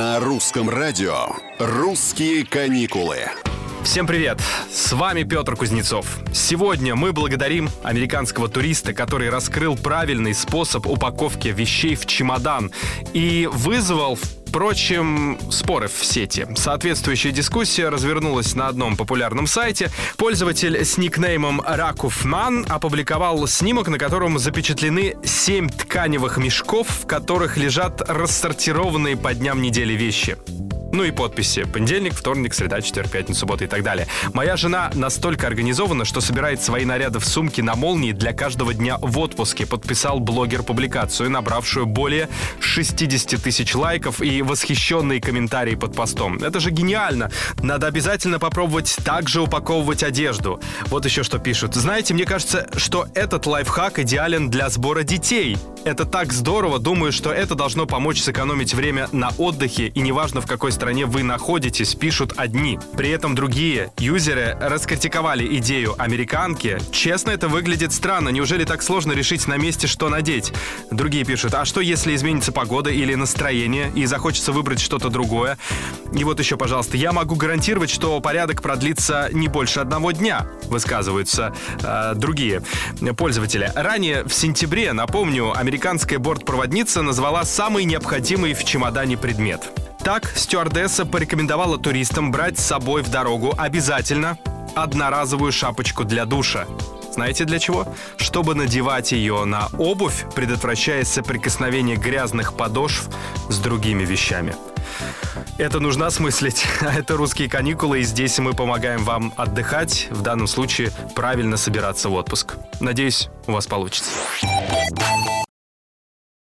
На русском радио «Русские каникулы». Всем привет! С вами Петр Кузнецов. Сегодня мы благодарим американского туриста, который раскрыл правильный способ упаковки вещей в чемодан и вызвал Впрочем, споры в сети. Соответствующая дискуссия развернулась на одном популярном сайте. Пользователь с никнеймом Ракуфман опубликовал снимок, на котором запечатлены семь тканевых мешков, в которых лежат рассортированные по дням недели вещи. Ну и подписи. Понедельник, вторник, среда, четверг, пятница, суббота и так далее. Моя жена настолько организована, что собирает свои наряды в сумки на молнии для каждого дня в отпуске. Подписал блогер публикацию, набравшую более 60 тысяч лайков и восхищенные комментарии под постом. Это же гениально. Надо обязательно попробовать также упаковывать одежду. Вот еще что пишут. Знаете, мне кажется, что этот лайфхак идеален для сбора детей. Это так здорово. Думаю, что это должно помочь сэкономить время на отдыхе и неважно в какой стране вы находитесь, пишут одни. При этом другие юзеры раскритиковали идею американки. Честно, это выглядит странно. Неужели так сложно решить на месте, что надеть? Другие пишут, а что если изменится погода или настроение и захочется выбрать что-то другое? И вот еще, пожалуйста, я могу гарантировать, что порядок продлится не больше одного дня, высказываются э, другие пользователи. Ранее в сентябре, напомню, американская бортпроводница назвала самый необходимый в чемодане предмет. Так, стюардесса порекомендовала туристам брать с собой в дорогу обязательно одноразовую шапочку для душа. Знаете для чего? Чтобы надевать ее на обувь, предотвращая соприкосновение грязных подошв с другими вещами. Это нужно осмыслить. Это русские каникулы, и здесь мы помогаем вам отдыхать, в данном случае правильно собираться в отпуск. Надеюсь, у вас получится.